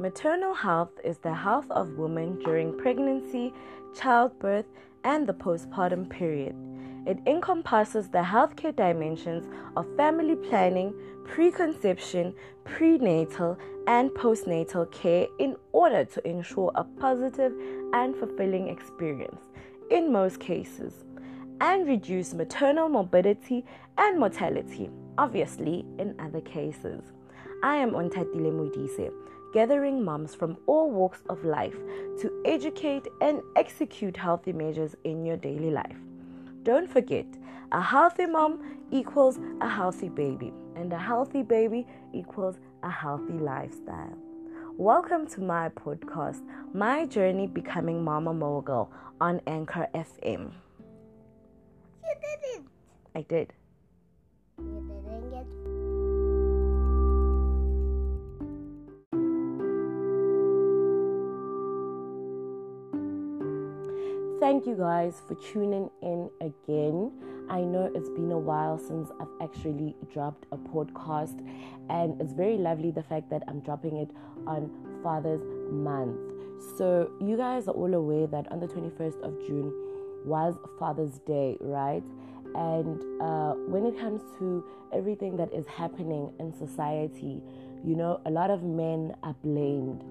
Maternal health is the health of women during pregnancy, childbirth, and the postpartum period. It encompasses the healthcare dimensions of family planning, preconception, prenatal, and postnatal care in order to ensure a positive and fulfilling experience in most cases and reduce maternal morbidity and mortality, obviously, in other cases. I am Ontatile Modise, gathering moms from all walks of life to educate and execute healthy measures in your daily life. Don't forget, a healthy mom equals a healthy baby, and a healthy baby equals a healthy lifestyle. Welcome to my podcast, My Journey Becoming Mama Mogul on Anchor FM. You didn't. I did. You didn't get. Thank you guys for tuning in again. I know it's been a while since I've actually dropped a podcast, and it's very lovely the fact that I'm dropping it on Father's Month. So, you guys are all aware that on the 21st of June was Father's Day, right? And uh, when it comes to everything that is happening in society, you know, a lot of men are blamed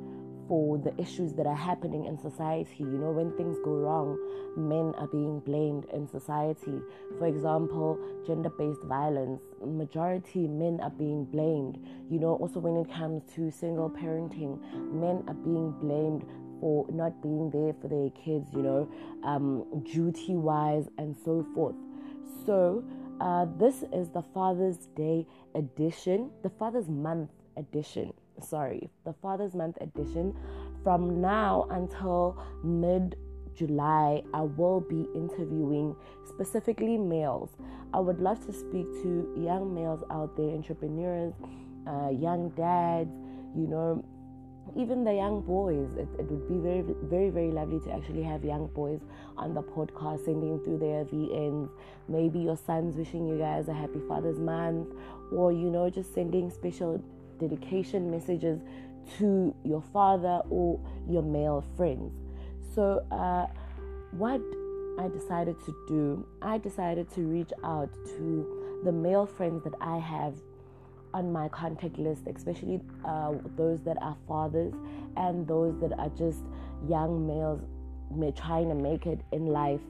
for the issues that are happening in society. You know, when things go wrong, men are being blamed in society. For example, gender based violence, majority men are being blamed. You know, also when it comes to single parenting, men are being blamed for not being there for their kids, you know, um, duty wise and so forth. So, uh, this is the Father's Day edition, the Father's Month edition sorry, the Father's Month edition. From now until mid July, I will be interviewing specifically males. I would love to speak to young males out there, entrepreneurs, uh, young dads, you know, even the young boys. It, it would be very, very, very lovely to actually have young boys on the podcast sending through their VNs. Maybe your son's wishing you guys a happy Father's Month, or you know, just sending special dedication messages to your father or your male friends. So, uh, what I decided to do, I decided to reach out to the male friends that I have on my contact list, especially uh, those that are fathers and those that are just young males trying to make it in life.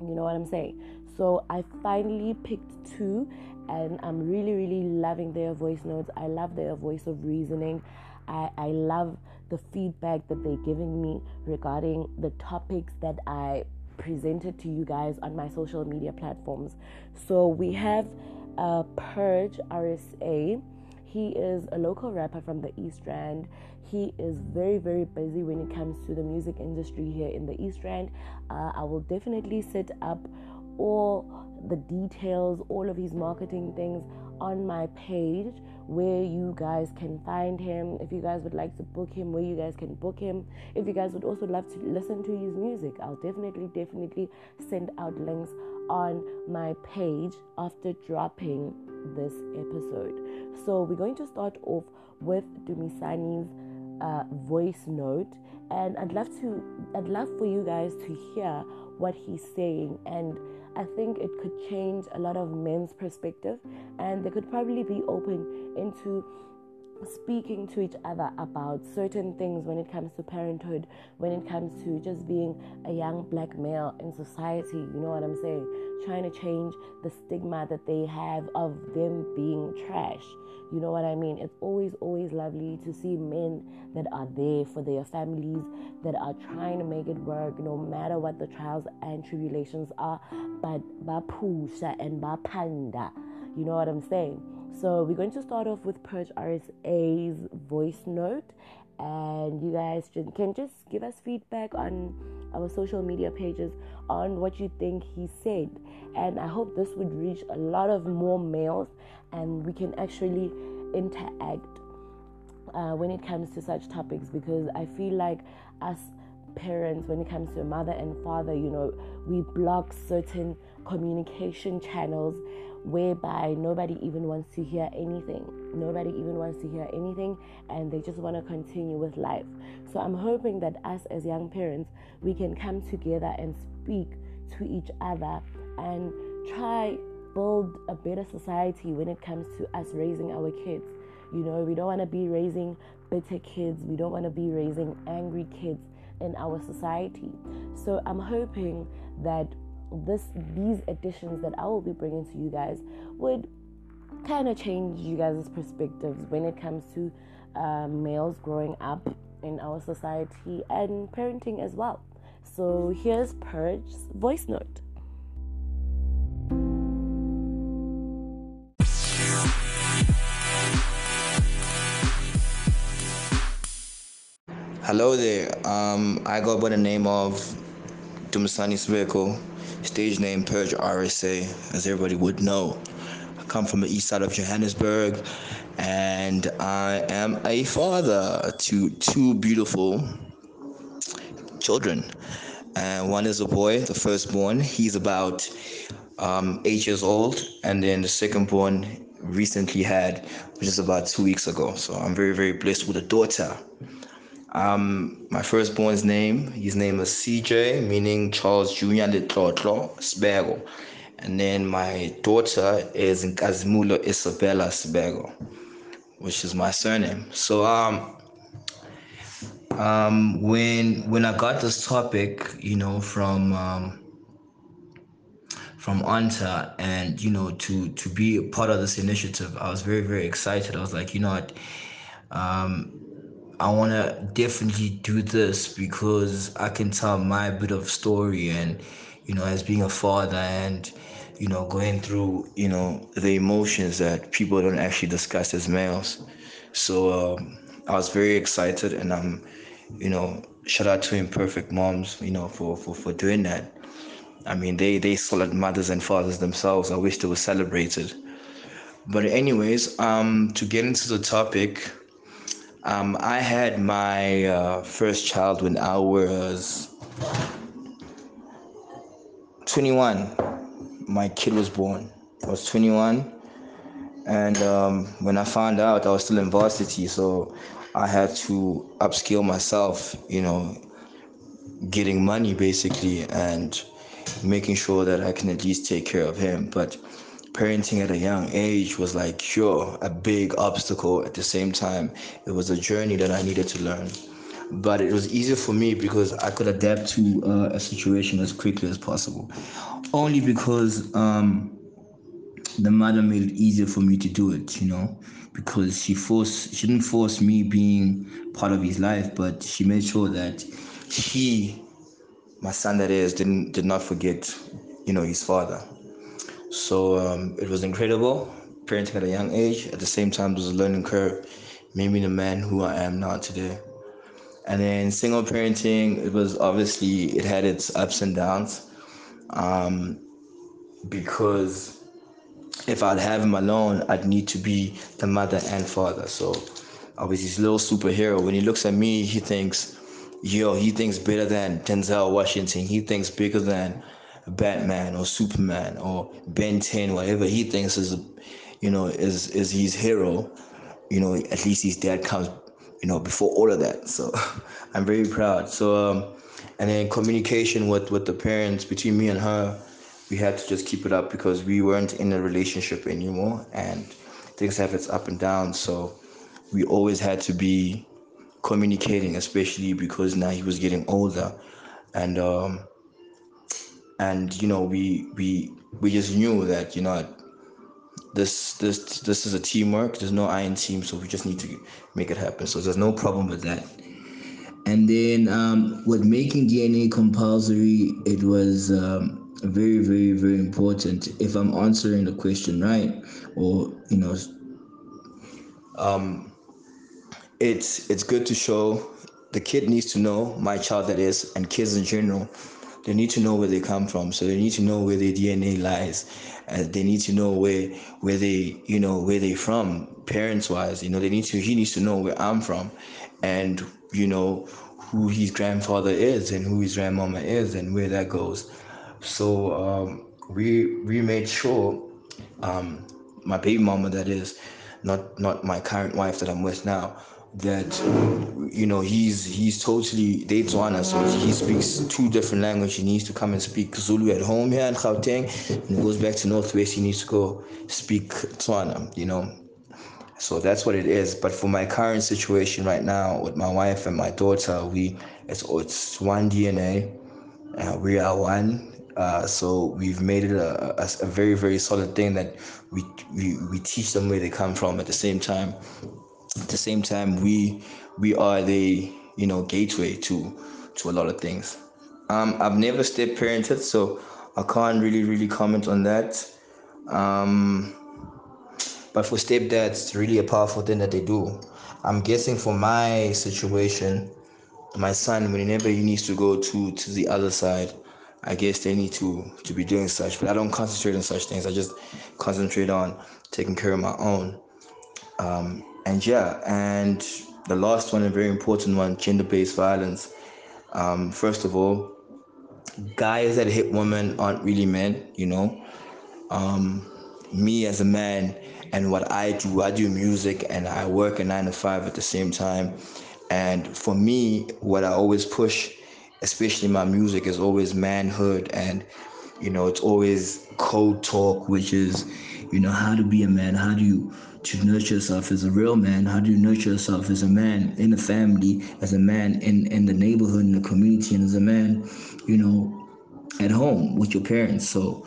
You know what I'm saying? So I finally picked two, and I'm really, really loving their voice notes. I love their voice of reasoning. I, I love the feedback that they're giving me regarding the topics that I presented to you guys on my social media platforms. So we have uh, Purge RSA. He is a local rapper from the East Rand. He is very, very busy when it comes to the music industry here in the East Rand. Uh, I will definitely set up all the details, all of his marketing things on my page where you guys can find him. If you guys would like to book him, where you guys can book him. If you guys would also love to listen to his music, I'll definitely, definitely send out links on my page after dropping this episode. So we're going to start off with Dumisani's uh, voice note, and I'd love to, I'd love for you guys to hear what he's saying and I think it could change a lot of men's perspective and they could probably be open into speaking to each other about certain things when it comes to parenthood, when it comes to just being a young black male in society. You know what I'm saying? Trying to change the stigma that they have of them being trash. You know what I mean? It's always, always lovely to see men that are there for their families, that are trying to make it work, no matter what the trials and tribulations are. But bapusha and bapanda. You know what I'm saying? So we're going to start off with Purge RSA's voice note, and you guys can just give us feedback on our social media pages on what you think he said. And I hope this would reach a lot of more males, and we can actually interact uh, when it comes to such topics because I feel like us parents, when it comes to mother and father, you know, we block certain communication channels whereby nobody even wants to hear anything. Nobody even wants to hear anything and they just want to continue with life. So I'm hoping that us as young parents, we can come together and speak to each other and try build a better society when it comes to us raising our kids. You know, we don't want to be raising bitter kids. We don't want to be raising angry kids in our society. So I'm hoping that this these additions that I will be bringing to you guys would kind of change you guys' perspectives when it comes to uh, males growing up in our society and parenting as well. So here's Purge's voice note. Hello there. Um, I go by the name of Dumisani Sveko, stage name Purge RSA, as everybody would know. I come from the east side of Johannesburg, and I am a father to two beautiful children. And one is a boy, the firstborn. He's about um, eight years old, and then the secondborn recently had, which is about two weeks ago. So I'm very, very blessed with a daughter. Um, my firstborn's name, his name is CJ, meaning Charles Jr. Letlotlo Sbego. And then my daughter is Nkazimulo Isabella Sbego, which is my surname. So um, um, when when I got this topic, you know, from um, from Anta and you know to to be a part of this initiative, I was very very excited. I was like, you know what, um, I want to definitely do this because I can tell my bit of story and, you know, as being a father and, you know, going through, you know, the emotions that people don't actually discuss as males. So um, I was very excited and I'm, you know, shout out to Imperfect Moms, you know, for, for, for doing that. I mean, they, they solid mothers and fathers themselves. I wish they were celebrated. But anyways, um, to get into the topic, um, I had my uh, first child when I was 21. My kid was born. I was 21. And um, when I found out, I was still in varsity, so I had to upskill myself, you know, getting money basically and making sure that I can at least take care of him. But parenting at a young age was like sure a big obstacle. At the same time it was a journey that i needed to learn. But it was easier for me because i could adapt to uh, a situation as quickly as possible. Only because um, the mother made it easier for me to do it you know? Because she forced she didn't force me being part of his life but she made sure that he my son that is didn't did not forget you know his father so um, it was incredible parenting at a young age. At the same time, it was a learning curve, made me the man who I am now today. And then single parenting, it was obviously it had its ups and downs, um, because if I'd have him alone, I'd need to be the mother and father. So I was his little superhero. When he looks at me, he thinks, yo, he thinks better than Denzel Washington. He thinks bigger than Batman or Superman or Ben 10, whatever he thinks is, you know, is is his hero. You know, at least his dad comes, you know, before all of that. So I'm very proud. So um, and then communication with with the parents between me and her, we had to just keep it up because we weren't in a relationship anymore, and things have its up and down. So we always had to be communicating, especially because now he was getting older, and um, and you know we we we just knew that you know this this this is a teamwork. There's no i in team so we just need to make it happen. So there's no problem with that. And then um, with making dna compulsory it was um, very very very important. If i'm answering the question right or you know um, it's it's good to show. The kid needs to know my child that is and kids in general they need to know where they come from. So they need to know where their DNA lies. And they need to know where where they you know where they from parents wise. You know they need to he needs to know where I'm from, and you know who his grandfather is and who his grandmama is and where that goes. So um, we we made sure um, my baby mama that is, not not my current wife that I'm with now, that you know he's he's totally they Tswana, so he speaks two different languages. He needs to come and speak Zulu at home here in Gauteng, and goes back to Northwest. He needs to go speak Tswana, you know. So that's what it is. But for my current situation right now with my wife and my daughter, we it's it's one DNA. Uh, we are one. Uh, so we've made it a, a, a, very very solid thing that we, we we teach them where they come from at the same time at the same time we we are the you know gateway to to a lot of things um, i've never step parented so i can't really really comment on that um, but for stepdads it's really a powerful thing that they do i'm guessing for my situation my son whenever he needs to go to to the other side I guess they need to to be doing such, but I don't concentrate on such things. I just concentrate on taking care of my own. Um, and yeah, and the last one, a very important one, gender-based violence. Um, first of all, guys that hit women aren't really men, you know. Um, me as a man and what I do, I do music and I work a nine to five at the same time. And for me, what I always push especially my music is always manhood and you know it's always code talk which is you know how to be a man how do you to nurture yourself as a real man? How do you nurture yourself as a man in the family as a man in in the neighborhood in the community and as a man you know at home with your parents? So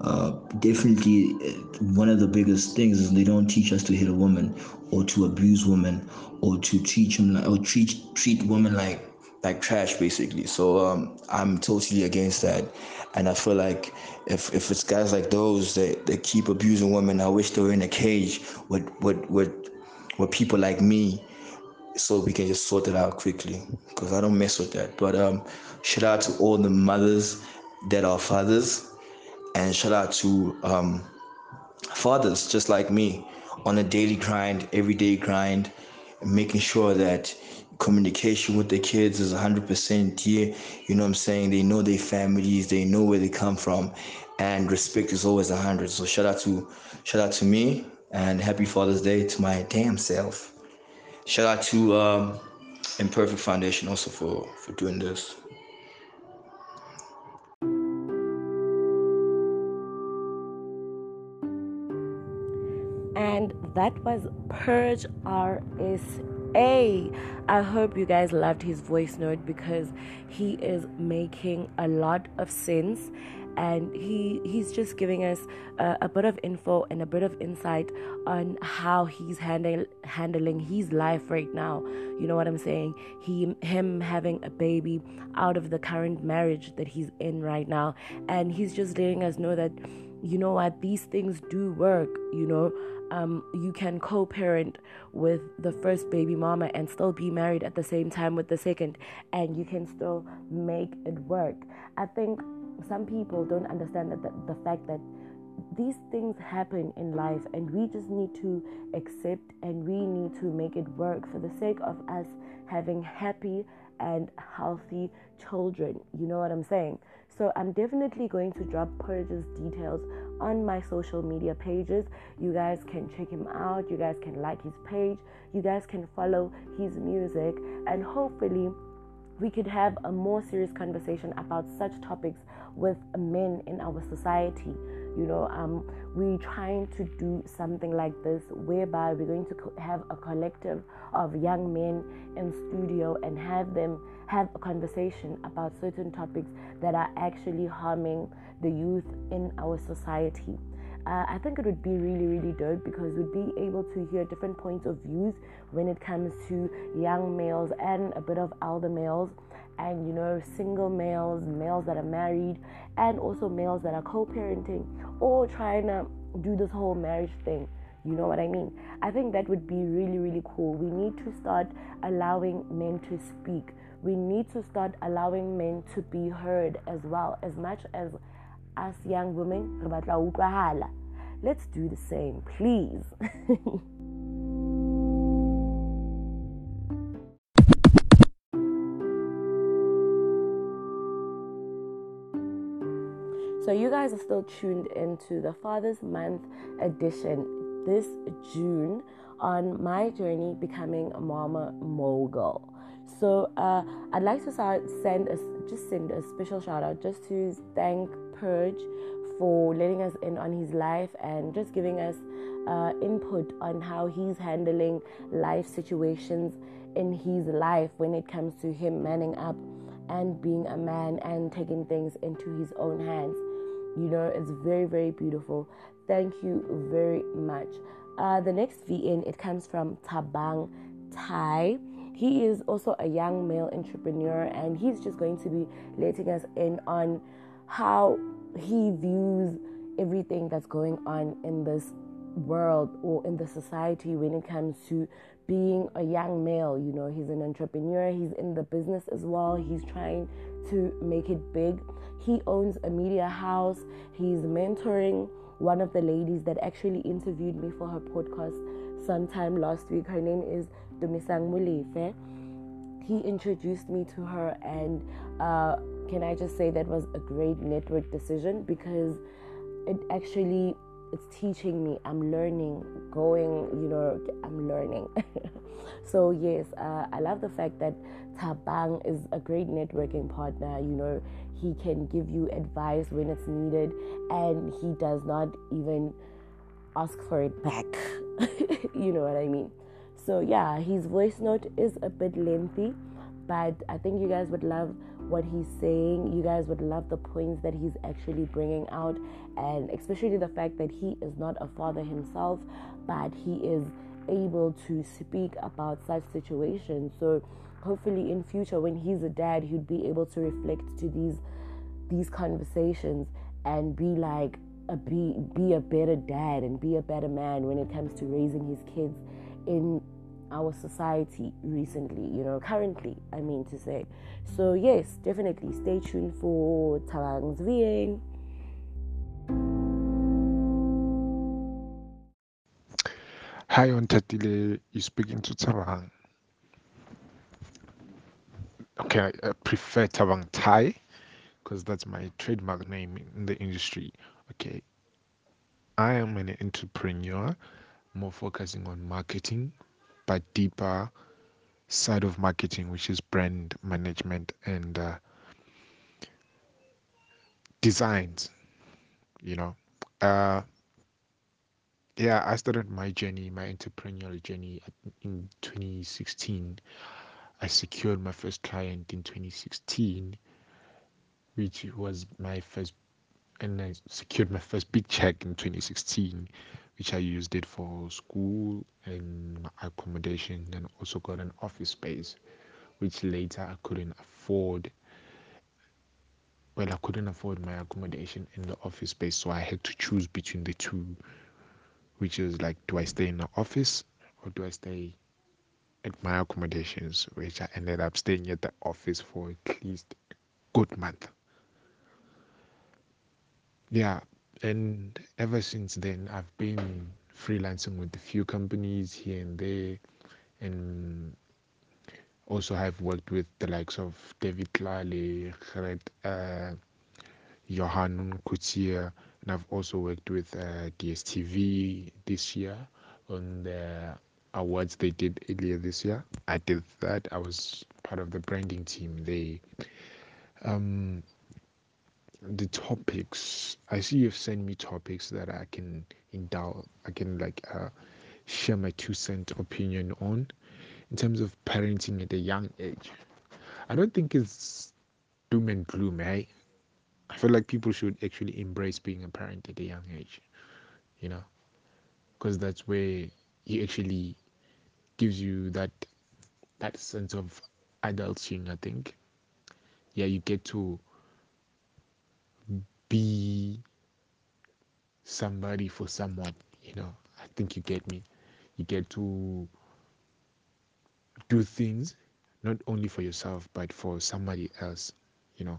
uh, definitely uh, one of the biggest things is they don't teach us to hit a woman or to abuse women or to teach them or treat treat women like like trash basically. So um, I'm totally against that, and I feel like if if it's guys like those that, that keep abusing women, I wish they were in a cage with with with with people like me, so we can just sort it out quickly. Because I don't mess with that. But um, shout out to all the mothers that are fathers, and shout out to um, fathers just like me on a daily grind, everyday grind, making sure that communication with the kids is 100% here. You know what I'm saying? They know their families, they know where they come from, and respect is always 100. So shout out to shout out to me and happy Father's Day to my damn self. Shout out to um, Imperfect Foundation also for for doing this. And that was Purge RS Hey, I hope you guys loved his voice note because he is making a lot of sense and he he's just giving us a, a, bit of info and a bit of insight on how he's handle, handling his life right now. You know what i'm saying? He him having a baby out of the current marriage that he's in right now. And he's just letting us know that you know what these things do work you know um, you can co-parent with the first baby mama and still be married at the same time with the second and you can still make it work. I think some people don't understand that the, the fact that these things happen in life and we just need to accept and we need to make it work for the sake of us having happy and healthy children. You know what i'm saying? So I'm definitely going to drop Purge's details on my social media pages. You guys can check him out. You guys can like his page. You guys can follow his music. And hopefully, we could have a more serious conversation about such topics with men in our society. You know, um, we're trying to do something like this whereby we're going to co- have a collective of young men in studio and have them have a conversation about certain topics that are actually harming the youth in our society. Uh, I think it would be really, really dope because we'd be able to hear different points of views when it comes to young males and a bit of elder males, and you know, single males, males that are married, and also males that are co-parenting or trying to do this whole marriage thing. You know what I mean? I think that would be really, really cool. We need to start allowing men to speak we need to start allowing men to be heard as well as much as us young women let's do the same please So, you guys are still tuned into the Father's Month edition this June on my journey becoming a mama mogul. So uh, I'd like to start, send a, just send a special shout out just to thank For letting us in on his life and just giving us uh, input on how he's handling life situations in his life when it comes to him manning up and being a man and taking things into his own hands. You know, it's very, very beautiful. Thank you very much. Uh, the next VN, it comes from Thabang Ty. He is also a young male entrepreneur and he's just going to be letting us in on how he views everything that's going on in this world or in the society when it comes to being a young male. You know, he's an entrepreneur, he's in the business as well, he's trying to make it big. He owns a media house, he's mentoring one of the ladies that actually interviewed me for her podcast sometime last week. Her name is Dumisang Molefe. He introduced me to her, and uh, can I just say that was a great network decision because it actually it's teaching me i'm learning going you know i'm learning. So yes uh, i love the fact that thabang is a great networking partner you know he can give you advice when it's needed and he does not even ask for it back. You know what i mean? So yeah his voice note is a bit lengthy but i think you guys would love what he's saying. You guys would love the points that he's actually bringing out, and especially the fact that he is not a father himself, but he is able to speak about such situations. So, hopefully, in future, when he's a dad, he'd be able to reflect to these these conversations and be like a be be a better dad and be a better man when it comes to raising his kids in our society recently, you know, currently, I mean to say. So, yes, definitely stay tuned for Thabang's VN. Hi, Ontatile, you speaking to Thabang. Okay, I prefer Thabang Ty because that's my trademark name in the industry. Okay, I am an entrepreneur, more focusing on marketing, but deeper side of marketing, which is brand management and uh, designs. You know, uh, yeah, I started my journey, my entrepreneurial journey in 2016. I secured my first client in 2016, which was my first, and I secured my first big check in 2016 which I used it for school and accommodation, and also got an office space, which later I couldn't afford. Well, I couldn't afford my accommodation in the office space, so I had to choose between the two, which is like, do I stay in the office or do I stay at my accommodations, which I ended up staying at the office for at least a good month. Yeah, and ever since then i've been freelancing with a few companies here and there and also have worked with the likes of david Tlale, uh, johan Kutia, and i've also worked with uh, dstv this year on the awards they did earlier this year. I did that. I was part of the branding team they um, the topics i see you've sent me topics that i can endow i can like uh, share my two cent opinion on. In terms of parenting at a young age i don't think it's doom and gloom eh? i feel like people should actually embrace being a parent at a young age you know? Because that's where he actually gives you that that sense of adulting i think. Yeah you get to be somebody for someone you know? I think you get me. You get to do things not only for yourself but for somebody else you know?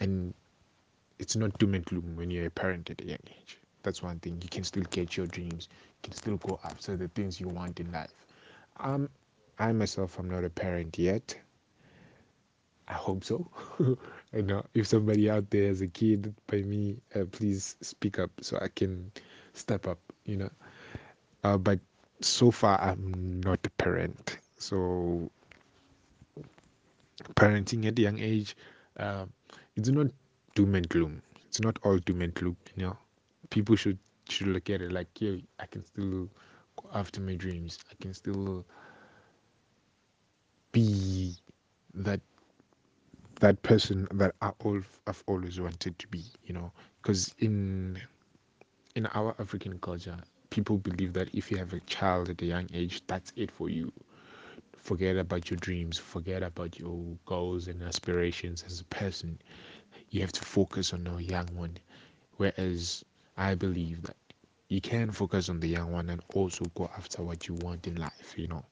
And it's not doom and gloom when you're a parent at a young age. That's one thing. You can still get your dreams. You can still go after the things you want in life. Um i myself am not a parent yet I hope so. I know if somebody out there is a kid by me, uh, please speak up so I can step up. You know, uh, but so far I'm not a parent, so parenting at a young age, uh, it's not doom and gloom. It's not all doom and gloom. You know, people should should look at it like, yeah, I can still go after my dreams. I can still be that that person that I all I've always wanted to be. You know, because in in our African culture, people believe that if you have a child at a young age, that's it for you. Forget about your dreams, forget about your goals and aspirations as a person. You have to focus on a young one. Whereas I believe that you can focus on the young one and also go after what you want in life, you know.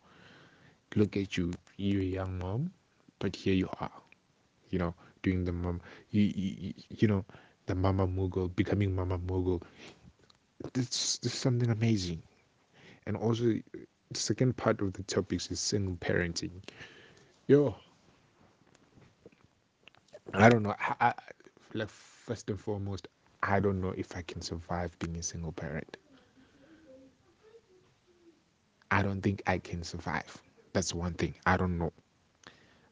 Look at you, you're a young mom, but here you are, you know, doing the mom, you, you, you know, the mama mogul, becoming mama mogul. This, this is something amazing. And also, the second part of the topics is single parenting. Yo, I don't know. I, I, like first and foremost, I don't know if I can survive being a single parent. I don't think I can survive. That's one thing. I don't know.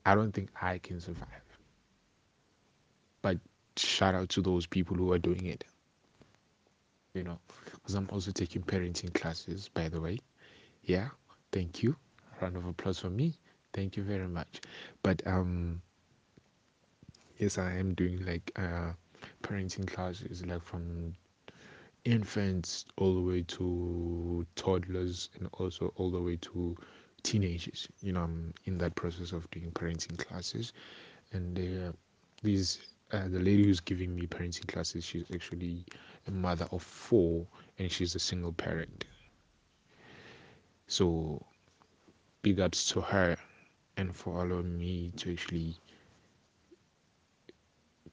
I don't think I can survive. But shout out to those people who are doing it. You know, because I'm also taking parenting classes, by the way. Yeah, thank you. Round of applause for me. Thank you very much. But um, yes, I am doing like uh, parenting classes, like from infants all the way to toddlers and also all the way to teenagers. You know, I'm in that process of doing parenting classes, and uh, these uh, the lady who's giving me parenting classes, she's actually a mother of four, and she's a single parent. So, big ups to her, and for allowing me to actually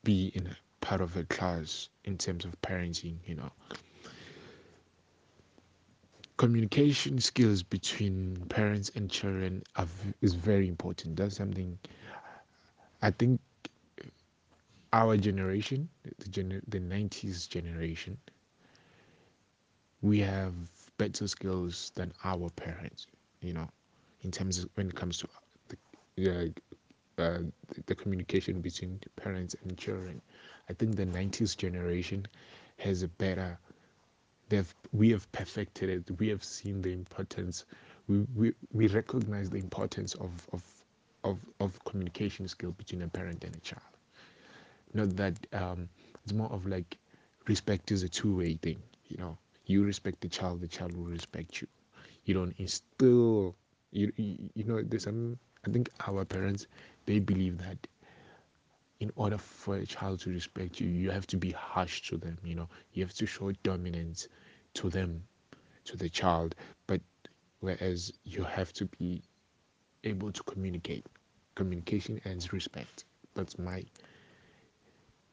be in a part of a class in terms of parenting. You know, communication skills between parents and children are, is very important. That's something I think our generation, the gener- the 90s generation, we have better skills than our parents, you know, in terms of when it comes to the, uh, the communication between parents and children. I think the 90s generation has a better they've we have perfected it. We have seen the importance. We, we, we recognize the importance of, of of of communication skill between a parent and a child not that um, it's more of like respect is a two-way thing you know. You respect the child the child will respect you. You don't instill you you, you know there's some i think our parents they believe that in order for a child to respect you you have to be harsh to them you know. You have to show dominance to them to the child. But whereas you have to be able to communicate. Communication and respect. That's my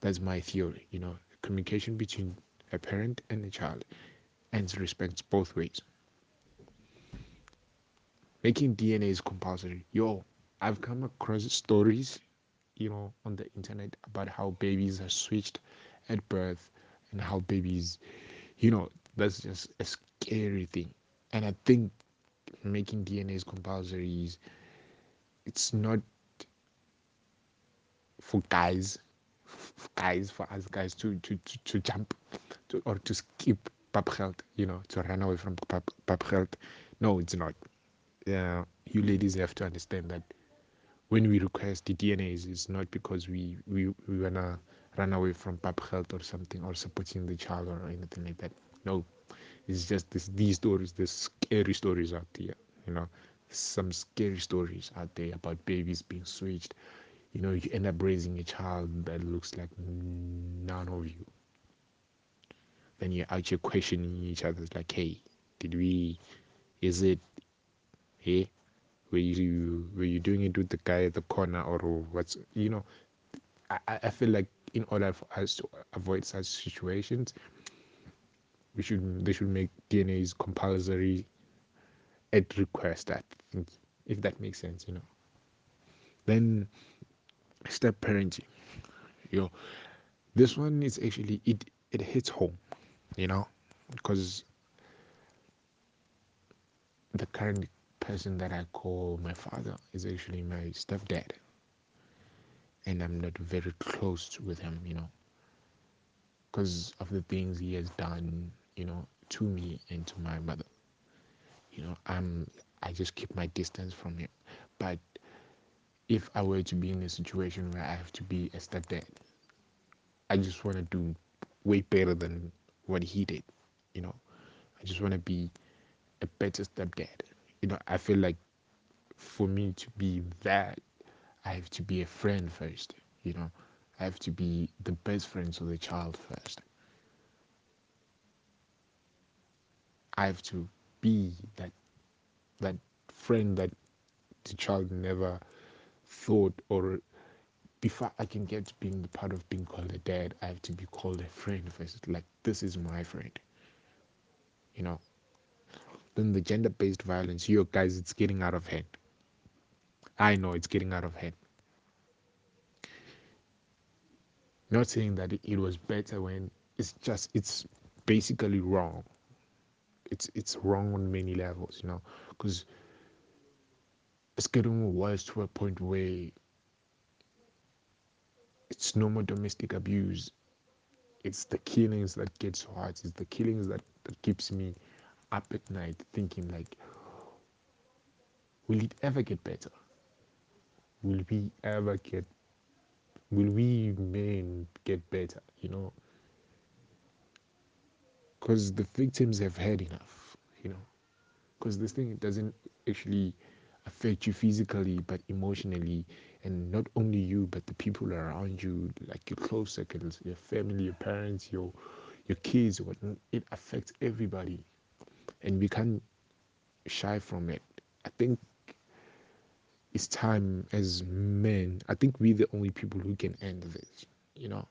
that's my theory you know. Communication between a parent and a child and respect both ways. Making dna is compulsory. Yo i've come across stories you know on the internet about how babies are switched at birth and how babies you know that's just a scary thing. And i think making dna is compulsory is it's not for guys guys for us guys to to to, to jump to, or to skip papgeld you know to run away from papgeld no it's not yeah you ladies have to understand that when we request the DNAs, it's not because we we, we wanna run away from papgeld or something or supporting the child or anything like that. No, it's just this, these stories, the scary stories out there. You know, some scary stories out there about babies being switched. You know, you end up raising a child that looks like none of you. Then you're here questioning each other, it's like, hey, did we? Is it? Hey, were you were you doing it with the guy at the corner or what's you know I, I feel like in order for us to avoid such situations we should they should make DNAs compulsory at request I think if that makes sense you know then step parenting. You know, this one is actually it it hits home, you know, because the current person that I call my father is actually my stepdad, and I'm not very close with him, you know, because of the things he has done, you know, to me and to my mother. You know, I'm I just keep my distance from him, but if I were to be in a situation where I have to be a stepdad, I just want to do way better than what he did. You know, I just want to be a better stepdad. You know, I feel like for me to be that, I have to be a friend first. You know, I have to be the best friend to the child first. I have to be that that friend that the child never thought or before I can get to being the part of being called a dad, I have to be called a friend first. Like this is my friend. You know. Then the gender based violence, you guys, it's getting out of hand. I know it's getting out of hand. Not saying that it was better when it's just it's basically wrong. It's it's wrong on many levels, you know, because it's getting worse to a point where it's no more domestic abuse. It's the killings that gets hard. It's the killings that, that keeps me up at night thinking like, will it ever get better? Will we ever get will we men get better? You know? Because the victims have had enough, you know. Because this thing doesn't actually affect you physically but emotionally. And not only you but the people around you like your close circles your family your parents your your kids what it affects everybody. And we can't shy from it. I think it's time as men i think we're the only people who can end this you know?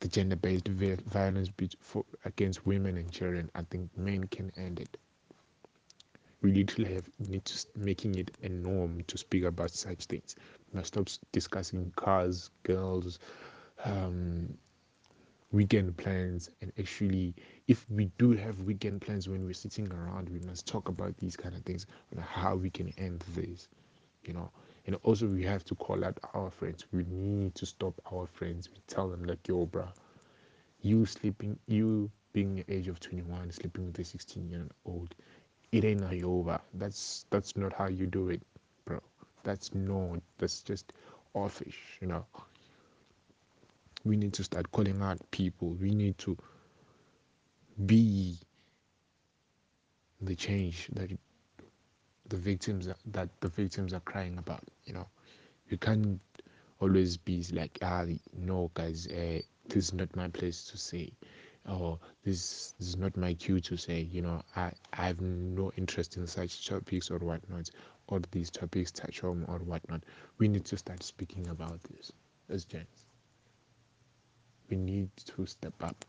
The gender-based violence for, against women and children i think men can end it we literally have need to making it a norm to speak about such things. Must stop discussing cars, girls, um, weekend plans, and actually, if we do have weekend plans when we're sitting around, we must talk about these kind of things and how we can end this. You know, and also we have to call out our friends. We need to stop our friends. We tell them like, yo, bro, you sleeping, you being the age of 21, sleeping with a 16 year old it ain't over. That's that's not how you do it, bro. That's not. That's just offish, you know. We need to start calling out people. We need to be the change that the victims that the victims are crying about. You know, you can't always be like, ah, no, guys, uh, this is not my place to say or this, this is not my cue to say you know i i have no interest in such topics or whatnot or these topics touch home or whatnot. We need to start speaking about this as gents we need to step up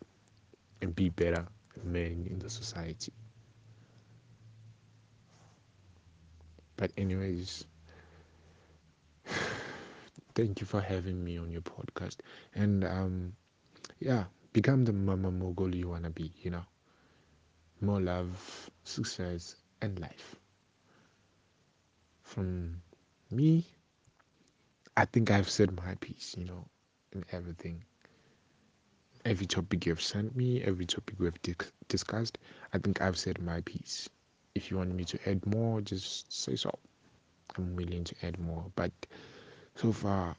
and be better men in the society. But anyways thank you for having me on your podcast. And um yeah become the mama mogul you want to be, you know. More love, success, and life. From me, I think I've said my piece, you know, in everything. Every topic you've sent me, every topic we've di- discussed, I think I've said my piece. If you want me to add more, just say so. I'm willing to add more. But so far,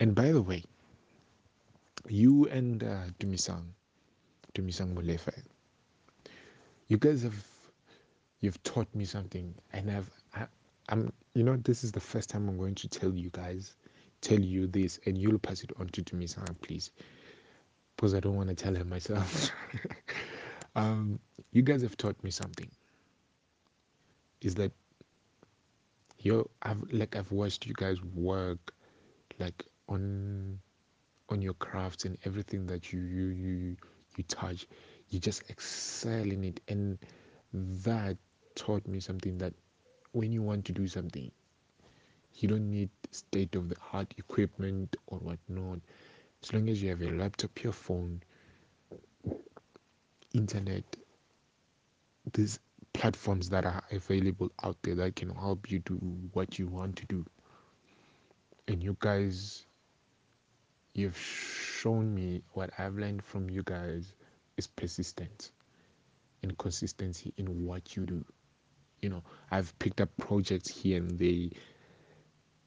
and by the way, you and uh, Dumisang, Dumisang Molefe, you guys have you've taught me something, and I've I, I'm you know this is the first time I'm going to tell you guys, tell you this, and you'll pass it on to Dumisang, please, because I don't want to tell her myself. um, you guys have taught me something. Is that you I've like I've watched you guys work like on on your craft and everything that you you you you touch you just excel in it and that taught me something that when you want to do something You don't need state of the art equipment or whatnot. As long as you have a laptop, your phone, internet, these platforms that are available out there that can help you do what you want to do. And you guys, you've shown me what I've learned from you guys is persistence and consistency in what you do. You know, I've picked up projects here and there,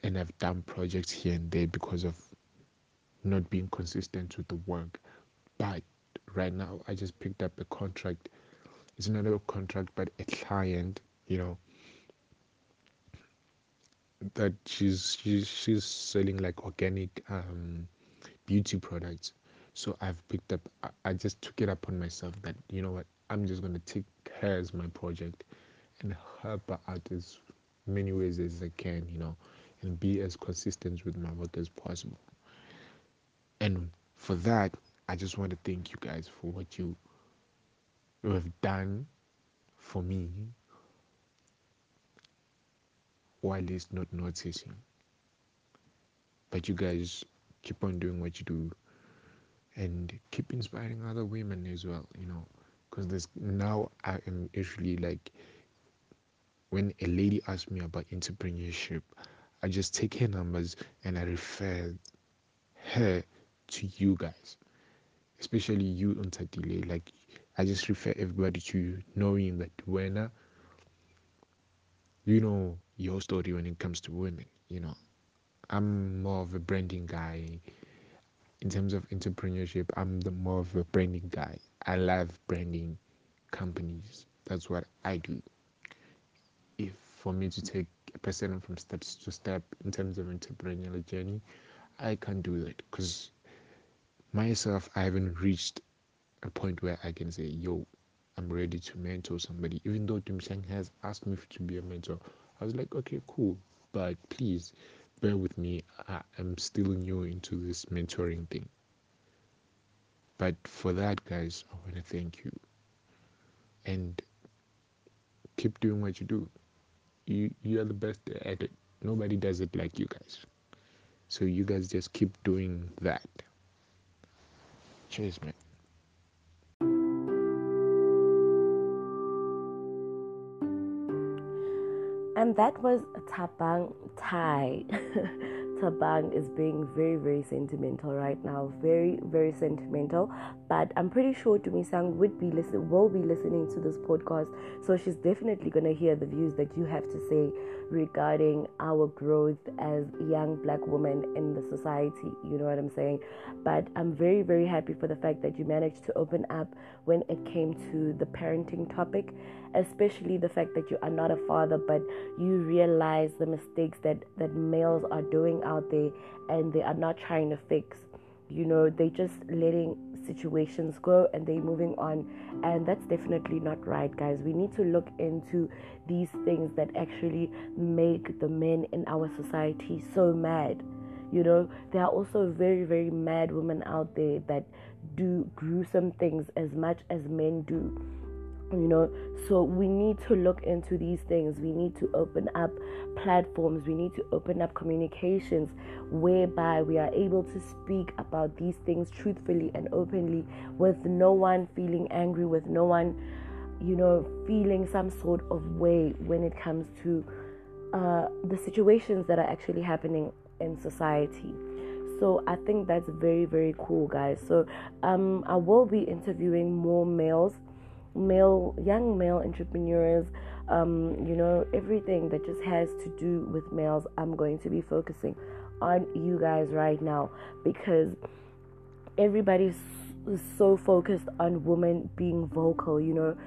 and I've done projects here and there because of not being consistent with the work. But right now, I just picked up a contract. It's not a contract, but a client, you know, that she's she's she's selling like organic um, beauty products. So I've picked up. I, just took it upon myself that you know what I'm just gonna take her as my project and help her out as many ways as I can, you know, and be as consistent with my work as possible. And for that, I just want to thank you guys for what you have done for me while it's not noticing. But you guys keep on doing what you do and keep inspiring other women as well, you know. Because there's now I am usually like when a lady asks me about entrepreneurship, I just take her numbers and I refer her to you guys, especially you on Ontatile. Like I just refer everybody to you, knowing that when you know your story when it comes to women, you know, I'm more of a branding guy. In terms of entrepreneurship, I'm the more of a branding guy. I love branding companies. That's what I do. If for me to take a person from steps to step in terms of entrepreneurial journey, I can't do that because myself, I haven't reached a point where I can say, yo, I'm ready to mentor somebody. Even though Tim Shang has asked me to be a mentor, I was like, okay, cool, but please bear with me. I, am still new into this mentoring thing. But for that, guys, I want to thank you. And keep doing what you do. You you are the best at it. Nobody does it like you guys. So you guys just keep doing that. Cheers, man. That was Thabang Ty. Thabang is being very, very sentimental right now. Very, very sentimental. But I'm pretty sure Tumisang would be listen will be listening to this podcast. So she's definitely gonna hear the views that you have to say regarding our growth as young black women in the society. You know what I'm saying? But I'm very, very happy for the fact that you managed to open up when it came to the parenting topic, especially the fact that you are not a father, but you realize the mistakes that, that males are doing out there and they are not trying to fix. You know, they just letting situations go and they moving on. And that's definitely not right guys. We need to look into these things that actually make the men in our society so mad. You know there are also very very mad women out there that do gruesome things as much as men do you know? So we need to look into these things. We need to open up platforms. We need to open up communications whereby we are able to speak about these things truthfully and openly with no one feeling angry with no one you know feeling some sort of way when it comes to uh, the situations that are actually happening in society. So i think that's very very cool guys. So um, i will be interviewing more males male young male entrepreneurs um, you know everything that just has to do with males i'm going to be focusing on you guys right now because everybody's so focused on women being vocal you know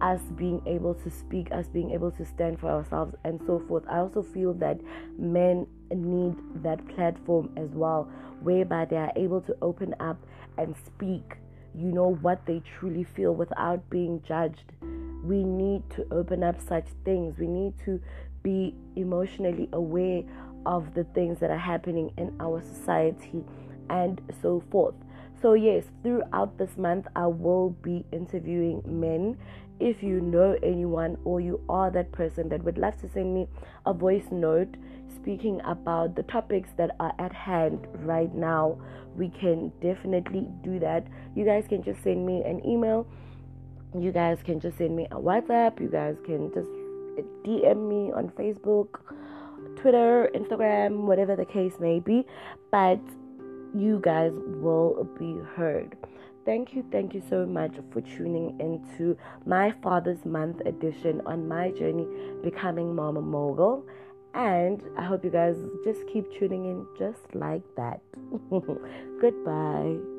us being able to speak us being able to stand for ourselves and so forth. I also feel that men need that platform as well whereby they are able to open up and speak you know what they truly feel without being judged. We need to open up such things. We need to be emotionally aware of the things that are happening in our society and so forth. So, yes, throughout this month, I will be interviewing men. If you know anyone or you are that person that would love to send me a voice note speaking about the topics that are at hand right now, we can definitely do that. You guys can just send me an email. You guys can just send me a WhatsApp. You guys can just DM me on Facebook, Twitter, Instagram, whatever the case may be. But you guys will be heard. Thank you, thank you so much for tuning into my Father's Month edition on my journey becoming Mama Mogul. And I hope you guys just keep tuning in just like that. Goodbye.